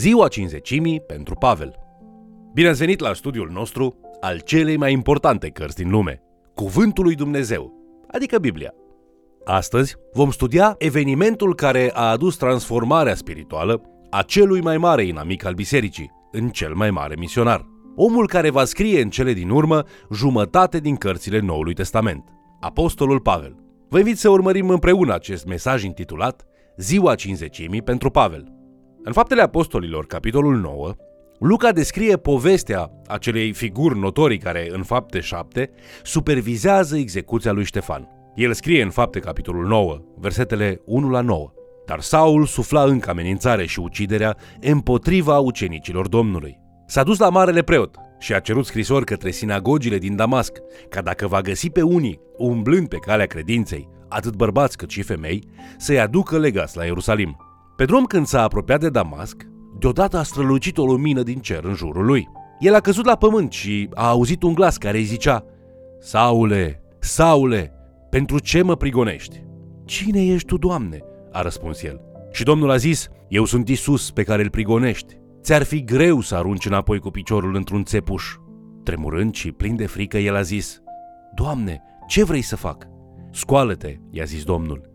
Ziua cinzecimii pentru Pavel. Bine ați venit la studiul nostru al celei mai importante cărți din lume, Cuvântul lui Dumnezeu, adică Biblia. Astăzi vom studia evenimentul care a adus transformarea spirituală a celui mai mare inamic al bisericii, în cel mai mare misionar. Omul care va scrie în cele din urmă jumătate din cărțile Noului Testament, Apostolul Pavel. Vă invit să urmărim împreună acest mesaj intitulat Ziua cinzecimii pentru Pavel. În Faptele Apostolilor, capitolul 9, Luca descrie povestea acelei figuri notorii care, în fapte 7, supervizează execuția lui Ștefan. El scrie în fapte capitolul 9, versetele 1 la 9. Dar Saul sufla încă amenințare și uciderea împotriva ucenicilor Domnului. S-a dus la marele preot și a cerut scrisori către sinagogile din Damasc, ca dacă va găsi pe unii, umblând pe calea credinței, atât bărbați cât și femei, să-i aducă legați la Ierusalim. Pe drum când s-a apropiat de Damasc, deodată a strălucit o lumină din cer în jurul lui. El a căzut la pământ și a auzit un glas care îi zicea, Saule, Saule, pentru ce mă prigonești? Cine ești tu, Doamne? a răspuns el. Și Domnul a zis, eu sunt Isus pe care îl prigonești. Ți-ar fi greu să arunci înapoi cu piciorul într-un țepuș. Tremurând și plin de frică, el a zis, Doamne, ce vrei să fac? Scoală-te, i-a zis Domnul.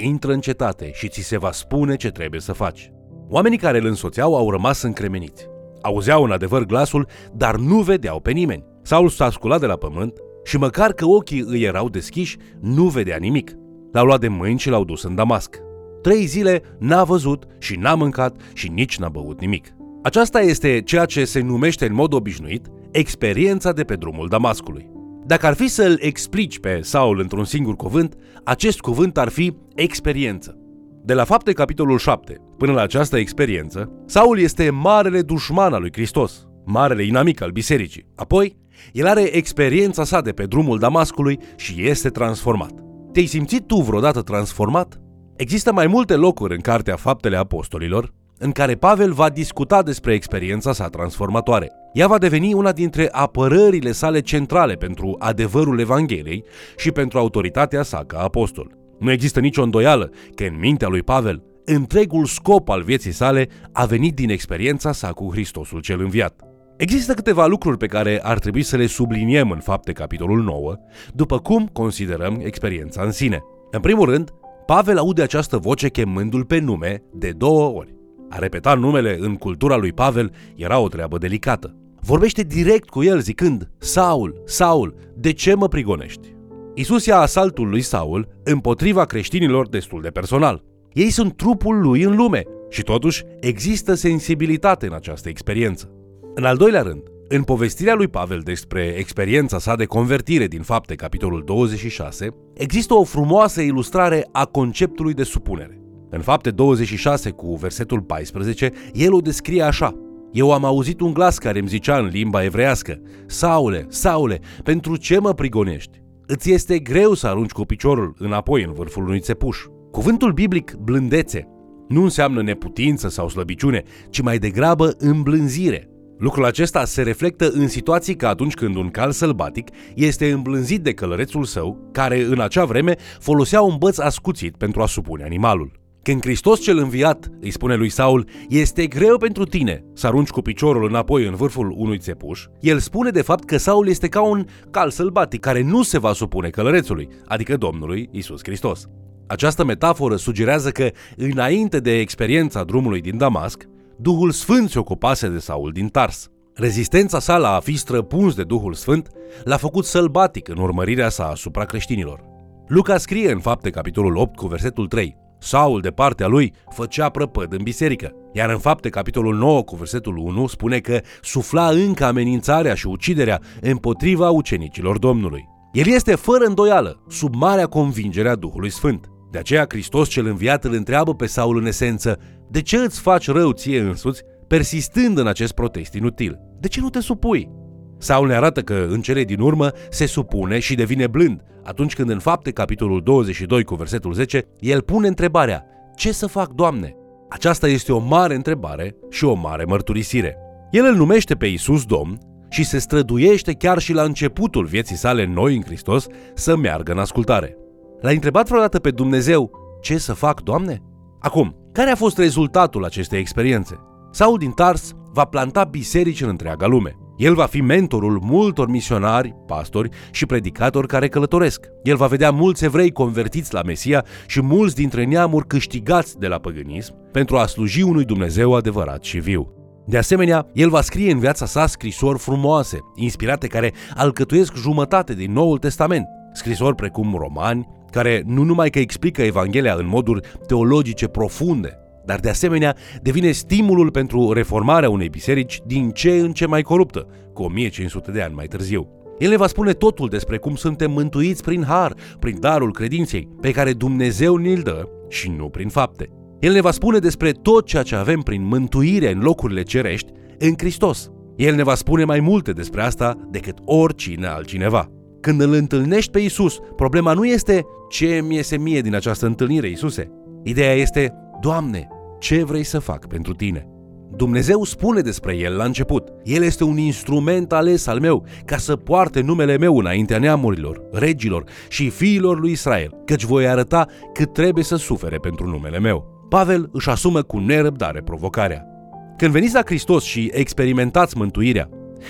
Intră în cetate și ți se va spune ce trebuie să faci. Oamenii care îl însoțeau au rămas încremeniți. Auzeau în adevăr glasul, dar nu vedeau pe nimeni. Saul s-a sculat de la pământ și măcar că ochii îi erau deschiși, nu vedea nimic. L-au luat de mâini și l-au dus în Damasc. Trei zile n-a văzut și n-a mâncat și nici n-a băut nimic. Aceasta este ceea ce se numește în mod obișnuit experiența de pe drumul Damascului. Dacă ar fi să-l explici pe Saul într-un singur cuvânt, acest cuvânt ar fi experiență. De la fapte capitolul 7 până la această experiență, Saul este marele dușman al lui Hristos, marele inamic al bisericii. Apoi, el are experiența sa de pe drumul Damascului și este transformat. Te-ai simțit tu vreodată transformat? Există mai multe locuri în Cartea Faptele Apostolilor în care Pavel va discuta despre experiența sa transformatoare. Ea va deveni una dintre apărările sale centrale pentru adevărul Evangheliei și pentru autoritatea sa ca apostol. Nu există nicio îndoială că în mintea lui Pavel, întregul scop al vieții sale a venit din experiența sa cu Hristosul cel înviat. Există câteva lucruri pe care ar trebui să le subliniem în fapte capitolul 9, după cum considerăm experiența în sine. În primul rând, Pavel aude această voce chemându-l pe nume de două ori. A repeta numele în cultura lui Pavel era o treabă delicată. Vorbește direct cu el zicând, Saul, Saul, de ce mă prigonești? Isus ia asaltul lui Saul împotriva creștinilor destul de personal. Ei sunt trupul lui în lume și totuși există sensibilitate în această experiență. În al doilea rând, în povestirea lui Pavel despre experiența sa de convertire din fapte, capitolul 26, există o frumoasă ilustrare a conceptului de supunere. În fapte 26 cu versetul 14, el o descrie așa. Eu am auzit un glas care îmi zicea în limba evrească, Saule, Saule, pentru ce mă prigonești? Îți este greu să arunci cu piciorul înapoi în vârful unui țepuș. Cuvântul biblic blândețe nu înseamnă neputință sau slăbiciune, ci mai degrabă îmblânzire. Lucrul acesta se reflectă în situații ca atunci când un cal sălbatic este îmblânzit de călărețul său, care în acea vreme folosea un băț ascuțit pentru a supune animalul. Când Hristos cel înviat îi spune lui Saul, este greu pentru tine să arunci cu piciorul înapoi în vârful unui țepuș, el spune de fapt că Saul este ca un cal sălbatic care nu se va supune călărețului, adică Domnului Isus Hristos. Această metaforă sugerează că, înainte de experiența drumului din Damasc, Duhul Sfânt se ocupase de Saul din Tars. Rezistența sa la a fi străpuns de Duhul Sfânt l-a făcut sălbatic în urmărirea sa asupra creștinilor. Luca scrie în fapte capitolul 8 cu versetul 3 Saul, de partea lui, făcea prăpăd în biserică. Iar în fapte, capitolul 9, cu versetul 1, spune că sufla încă amenințarea și uciderea împotriva ucenicilor Domnului. El este fără îndoială, sub marea convingere a Duhului Sfânt. De aceea Hristos cel înviat îl întreabă pe Saul în esență, de ce îți faci rău ție însuți, persistând în acest protest inutil? De ce nu te supui? Saul ne arată că în cele din urmă se supune și devine blând, atunci când în fapte capitolul 22 cu versetul 10, el pune întrebarea, ce să fac, Doamne? Aceasta este o mare întrebare și o mare mărturisire. El îl numește pe Isus Domn și se străduiește chiar și la începutul vieții sale noi în Hristos să meargă în ascultare. L-a întrebat vreodată pe Dumnezeu, ce să fac, Doamne? Acum, care a fost rezultatul acestei experiențe? Saul din Tars va planta biserici în întreaga lume. El va fi mentorul multor misionari, pastori și predicatori care călătoresc. El va vedea mulți evrei convertiți la Mesia și mulți dintre neamuri câștigați de la păgânism pentru a sluji unui Dumnezeu adevărat și viu. De asemenea, el va scrie în viața sa scrisori frumoase, inspirate care alcătuiesc jumătate din Noul Testament. Scrisori precum romani, care nu numai că explică Evanghelia în moduri teologice profunde, dar de asemenea devine stimulul pentru reformarea unei biserici din ce în ce mai coruptă, cu 1500 de ani mai târziu. El ne va spune totul despre cum suntem mântuiți prin har, prin darul credinței, pe care Dumnezeu ni-l dă și nu prin fapte. El ne va spune despre tot ceea ce avem prin mântuire în locurile cerești în Hristos. El ne va spune mai multe despre asta decât oricine altcineva. Când îl întâlnești pe Isus, problema nu este ce mi iese mie din această întâlnire, Isuse. Ideea este, Doamne, ce vrei să fac pentru tine? Dumnezeu spune despre el la început. El este un instrument ales al meu ca să poarte numele meu înaintea neamurilor, regilor și fiilor lui Israel, căci voi arăta cât trebuie să sufere pentru numele meu. Pavel își asumă cu nerăbdare provocarea. Când veniți la Hristos și experimentați mântuirea,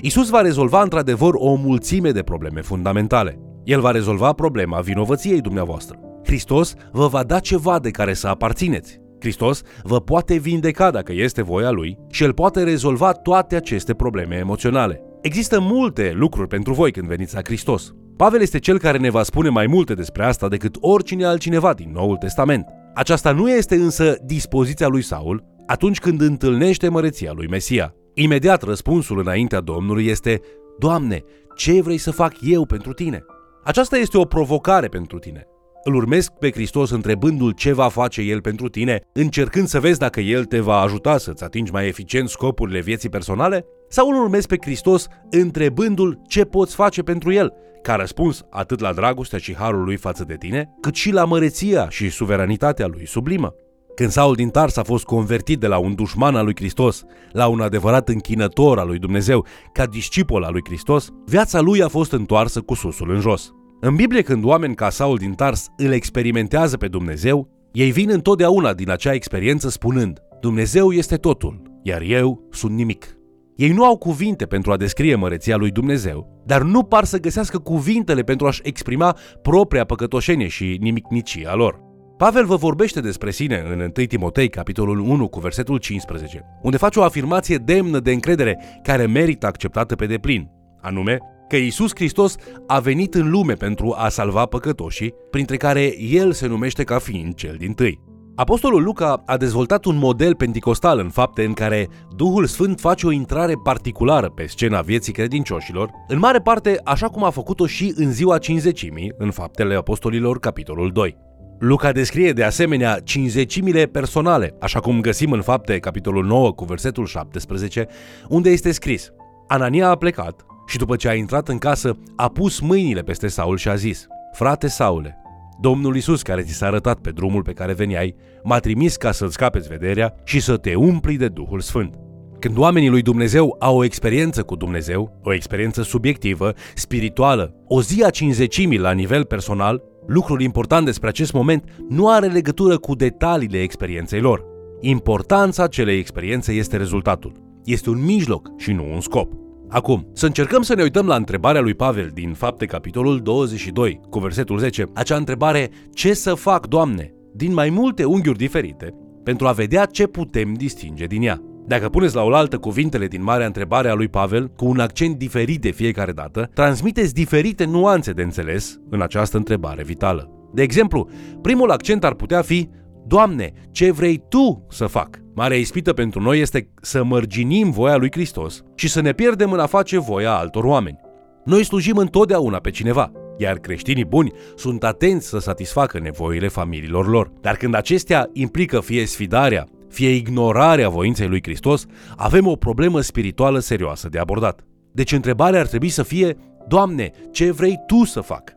Isus va rezolva într-adevăr o mulțime de probleme fundamentale. El va rezolva problema vinovăției dumneavoastră. Hristos vă va da ceva de care să aparțineți. Hristos vă poate vindeca dacă este voia Lui și El poate rezolva toate aceste probleme emoționale. Există multe lucruri pentru voi când veniți la Hristos. Pavel este cel care ne va spune mai multe despre asta decât oricine altcineva din Noul Testament. Aceasta nu este însă dispoziția lui Saul atunci când întâlnește măreția lui Mesia. Imediat răspunsul înaintea Domnului este Doamne, ce vrei să fac eu pentru tine? Aceasta este o provocare pentru tine. Îl urmezi pe Hristos întrebându-l ce va face El pentru tine, încercând să vezi dacă El te va ajuta să-ți atingi mai eficient scopurile vieții personale? Sau îl urmezi pe Hristos întrebându-l ce poți face pentru El, ca răspuns atât la dragostea și harul lui față de tine, cât și la măreția și suveranitatea lui sublimă? Când Saul din Tars a fost convertit de la un dușman al lui Hristos la un adevărat închinător al lui Dumnezeu, ca discipol al lui Hristos, viața lui a fost întoarsă cu susul în jos. În Biblie, când oameni ca Saul din Tars îl experimentează pe Dumnezeu, ei vin întotdeauna din acea experiență spunând, Dumnezeu este totul, iar eu sunt nimic. Ei nu au cuvinte pentru a descrie măreția lui Dumnezeu, dar nu par să găsească cuvintele pentru a-și exprima propria păcătoșenie și nimicnicia lor. Pavel vă vorbește despre sine în 1 Timotei, capitolul 1, cu versetul 15, unde face o afirmație demnă de încredere care merită acceptată pe deplin, anume că Isus Hristos a venit în lume pentru a salva păcătoșii, printre care El se numește ca fiind cel din tâi. Apostolul Luca a dezvoltat un model penticostal în fapte în care Duhul Sfânt face o intrare particulară pe scena vieții credincioșilor, în mare parte așa cum a făcut-o și în ziua cinzecimii, în faptele apostolilor, capitolul 2. Luca descrie de asemenea cinzecimile personale, așa cum găsim în fapte capitolul 9 cu versetul 17, unde este scris Anania a plecat și după ce a intrat în casă, a pus mâinile peste Saul și a zis Frate Saule, Domnul Isus care ți s-a arătat pe drumul pe care veniai, m-a trimis ca să-ți scapeți vederea și să te umpli de Duhul Sfânt. Când oamenii lui Dumnezeu au o experiență cu Dumnezeu, o experiență subiectivă, spirituală, o zi a cinzecimii la nivel personal, lucrul important despre acest moment nu are legătură cu detaliile experienței lor. Importanța acelei experiențe este rezultatul. Este un mijloc și nu un scop. Acum, să încercăm să ne uităm la întrebarea lui Pavel din Fapte, capitolul 22, cu versetul 10, acea întrebare, ce să fac, Doamne, din mai multe unghiuri diferite, pentru a vedea ce putem distinge din ea. Dacă puneți la oaltă cuvintele din marea întrebare a lui Pavel, cu un accent diferit de fiecare dată, transmiteți diferite nuanțe de înțeles în această întrebare vitală. De exemplu, primul accent ar putea fi Doamne, ce vrei Tu să fac? Marea ispită pentru noi este să mărginim voia lui Hristos și să ne pierdem în a face voia altor oameni. Noi slujim întotdeauna pe cineva, iar creștinii buni sunt atenți să satisfacă nevoile familiilor lor. Dar când acestea implică fie sfidarea, fie ignorarea voinței lui Hristos, avem o problemă spirituală serioasă de abordat. Deci întrebarea ar trebui să fie, Doamne, ce vrei Tu să fac?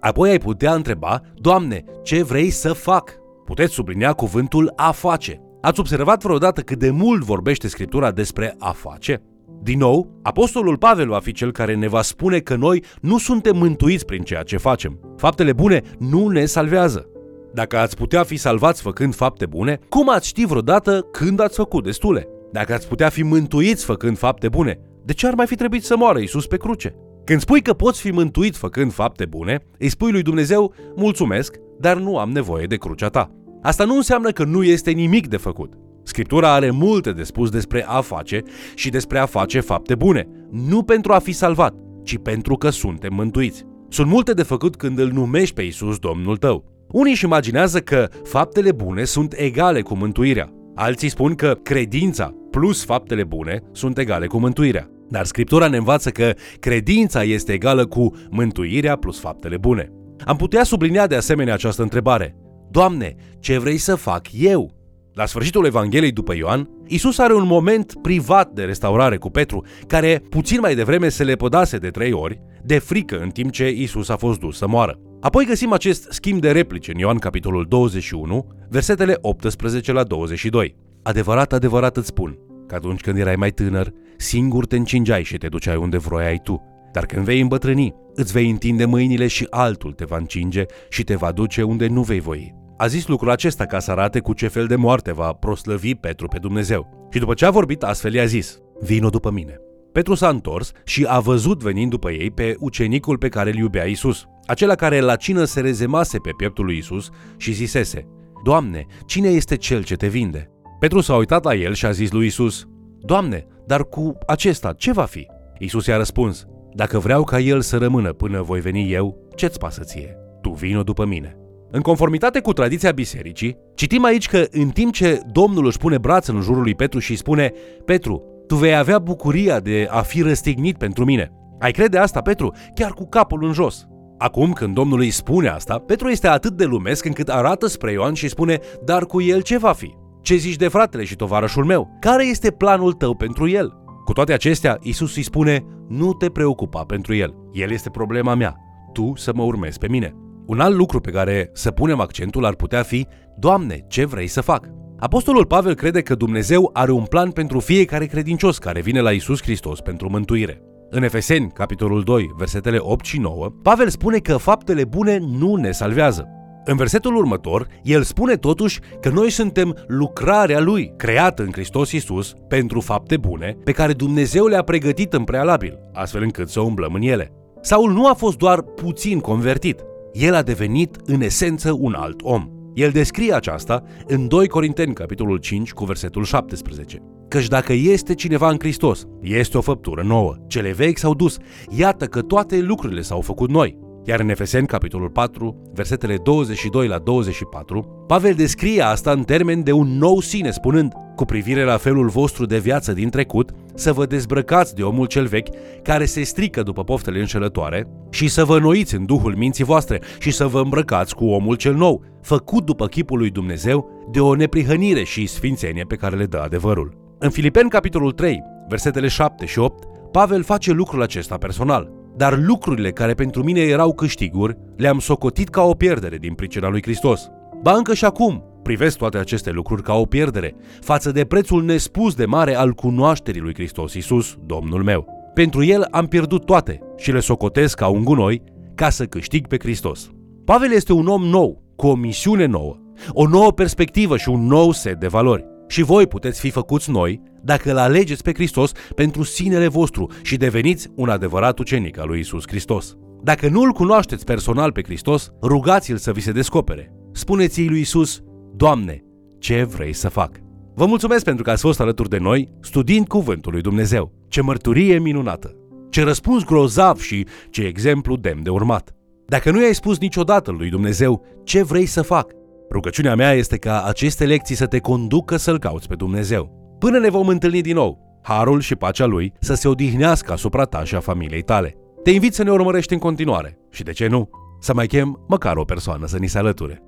Apoi ai putea întreba, Doamne, ce vrei să fac? Puteți sublinia cuvântul a face. Ați observat vreodată cât de mult vorbește Scriptura despre a face? Din nou, Apostolul Pavel va fi cel care ne va spune că noi nu suntem mântuiți prin ceea ce facem. Faptele bune nu ne salvează. Dacă ați putea fi salvați făcând fapte bune, cum ați ști vreodată când ați făcut destule? Dacă ați putea fi mântuiți făcând fapte bune, de ce ar mai fi trebuit să moară Isus pe cruce? Când spui că poți fi mântuit făcând fapte bune, îi spui lui Dumnezeu, mulțumesc, dar nu am nevoie de crucea ta. Asta nu înseamnă că nu este nimic de făcut. Scriptura are multe de spus despre a face și despre a face fapte bune, nu pentru a fi salvat, ci pentru că suntem mântuiți. Sunt multe de făcut când îl numești pe Isus Domnul tău. Unii își imaginează că faptele bune sunt egale cu mântuirea. Alții spun că credința plus faptele bune sunt egale cu mântuirea. Dar Scriptura ne învață că credința este egală cu mântuirea plus faptele bune. Am putea sublinia de asemenea această întrebare. Doamne, ce vrei să fac eu? La sfârșitul Evangheliei după Ioan, Isus are un moment privat de restaurare cu Petru, care puțin mai devreme se lepădase de trei ori, de frică în timp ce Isus a fost dus să moară. Apoi găsim acest schimb de replici în Ioan capitolul 21, versetele 18 la 22. Adevărat, adevărat îți spun, că atunci când erai mai tânăr, singur te încingeai și te duceai unde vroiai tu. Dar când vei îmbătrâni, îți vei întinde mâinile și altul te va încinge și te va duce unde nu vei voi. A zis lucrul acesta ca să arate cu ce fel de moarte va proslăvi Petru pe Dumnezeu. Și după ce a vorbit astfel i-a zis, vino după mine. Petru s-a întors și a văzut venind după ei pe ucenicul pe care îl iubea Isus, acela care la cină se rezemase pe pieptul lui Isus și zisese, Doamne, cine este cel ce te vinde? Petru s-a uitat la el și a zis lui Isus, Doamne, dar cu acesta ce va fi? Isus i-a răspuns, Dacă vreau ca el să rămână până voi veni eu, ce-ți pasă ție? Tu vino după mine. În conformitate cu tradiția bisericii, citim aici că în timp ce Domnul își pune braț în jurul lui Petru și îi spune Petru, tu vei avea bucuria de a fi răstignit pentru mine. Ai crede asta, Petru, chiar cu capul în jos. Acum, când Domnul îi spune asta, Petru este atât de lumesc încât arată spre Ioan și spune, dar cu el ce va fi? Ce zici de fratele și tovarășul meu? Care este planul tău pentru el? Cu toate acestea, Isus îi spune, nu te preocupa pentru el. El este problema mea. Tu să mă urmezi pe mine. Un alt lucru pe care să punem accentul ar putea fi, Doamne, ce vrei să fac? Apostolul Pavel crede că Dumnezeu are un plan pentru fiecare credincios care vine la Isus Hristos pentru mântuire. În Efeseni, capitolul 2, versetele 8 și 9, Pavel spune că faptele bune nu ne salvează. În versetul următor, el spune totuși că noi suntem lucrarea lui, creată în Hristos Isus pentru fapte bune pe care Dumnezeu le-a pregătit în prealabil, astfel încât să umblăm în ele. Saul nu a fost doar puțin convertit, el a devenit în esență un alt om. El descrie aceasta în 2 Corinteni, capitolul 5, cu versetul 17. Căci dacă este cineva în Hristos, este o făptură nouă. Cele vechi s-au dus. Iată că toate lucrurile s-au făcut noi. Iar în Efeseni, capitolul 4, versetele 22 la 24, Pavel descrie asta în termen de un nou sine, spunând, cu privire la felul vostru de viață din trecut, să vă dezbrăcați de omul cel vechi, care se strică după poftele înșelătoare, și să vă noiți în duhul minții voastre și să vă îmbrăcați cu omul cel nou, făcut după chipul lui Dumnezeu, de o neprihănire și sfințenie pe care le dă adevărul. În Filipeni, capitolul 3, versetele 7 și 8, Pavel face lucrul acesta personal. Dar lucrurile care pentru mine erau câștiguri, le-am socotit ca o pierdere din pricina lui Hristos. Ba încă și acum, privesc toate aceste lucruri ca o pierdere, față de prețul nespus de mare al cunoașterii lui Hristos Iisus, Domnul meu. Pentru el am pierdut toate și le socotesc ca un gunoi ca să câștig pe Hristos. Pavel este un om nou, cu o misiune nouă, o nouă perspectivă și un nou set de valori. Și voi puteți fi făcuți noi dacă îl alegeți pe Hristos pentru sinele vostru și deveniți un adevărat ucenic al lui Isus Hristos. Dacă nu îl cunoașteți personal pe Hristos, rugați-l să vi se descopere. Spuneți-i lui Isus, Doamne, ce vrei să fac? Vă mulțumesc pentru că ați fost alături de noi studiind Cuvântul lui Dumnezeu. Ce mărturie minunată! Ce răspuns grozav și ce exemplu demn de urmat! Dacă nu i-ai spus niciodată lui Dumnezeu ce vrei să fac, Rugăciunea mea este ca aceste lecții să te conducă să-L cauți pe Dumnezeu. Până ne vom întâlni din nou, harul și pacea Lui să se odihnească asupra ta și a familiei tale. Te invit să ne urmărești în continuare și, de ce nu, să mai chem măcar o persoană să ni se alăture.